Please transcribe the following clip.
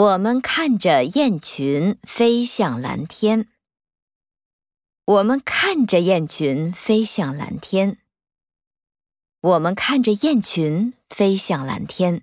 我们看着雁群飞向蓝天。我们看着雁群飞向蓝天。我们看着雁群飞向蓝天。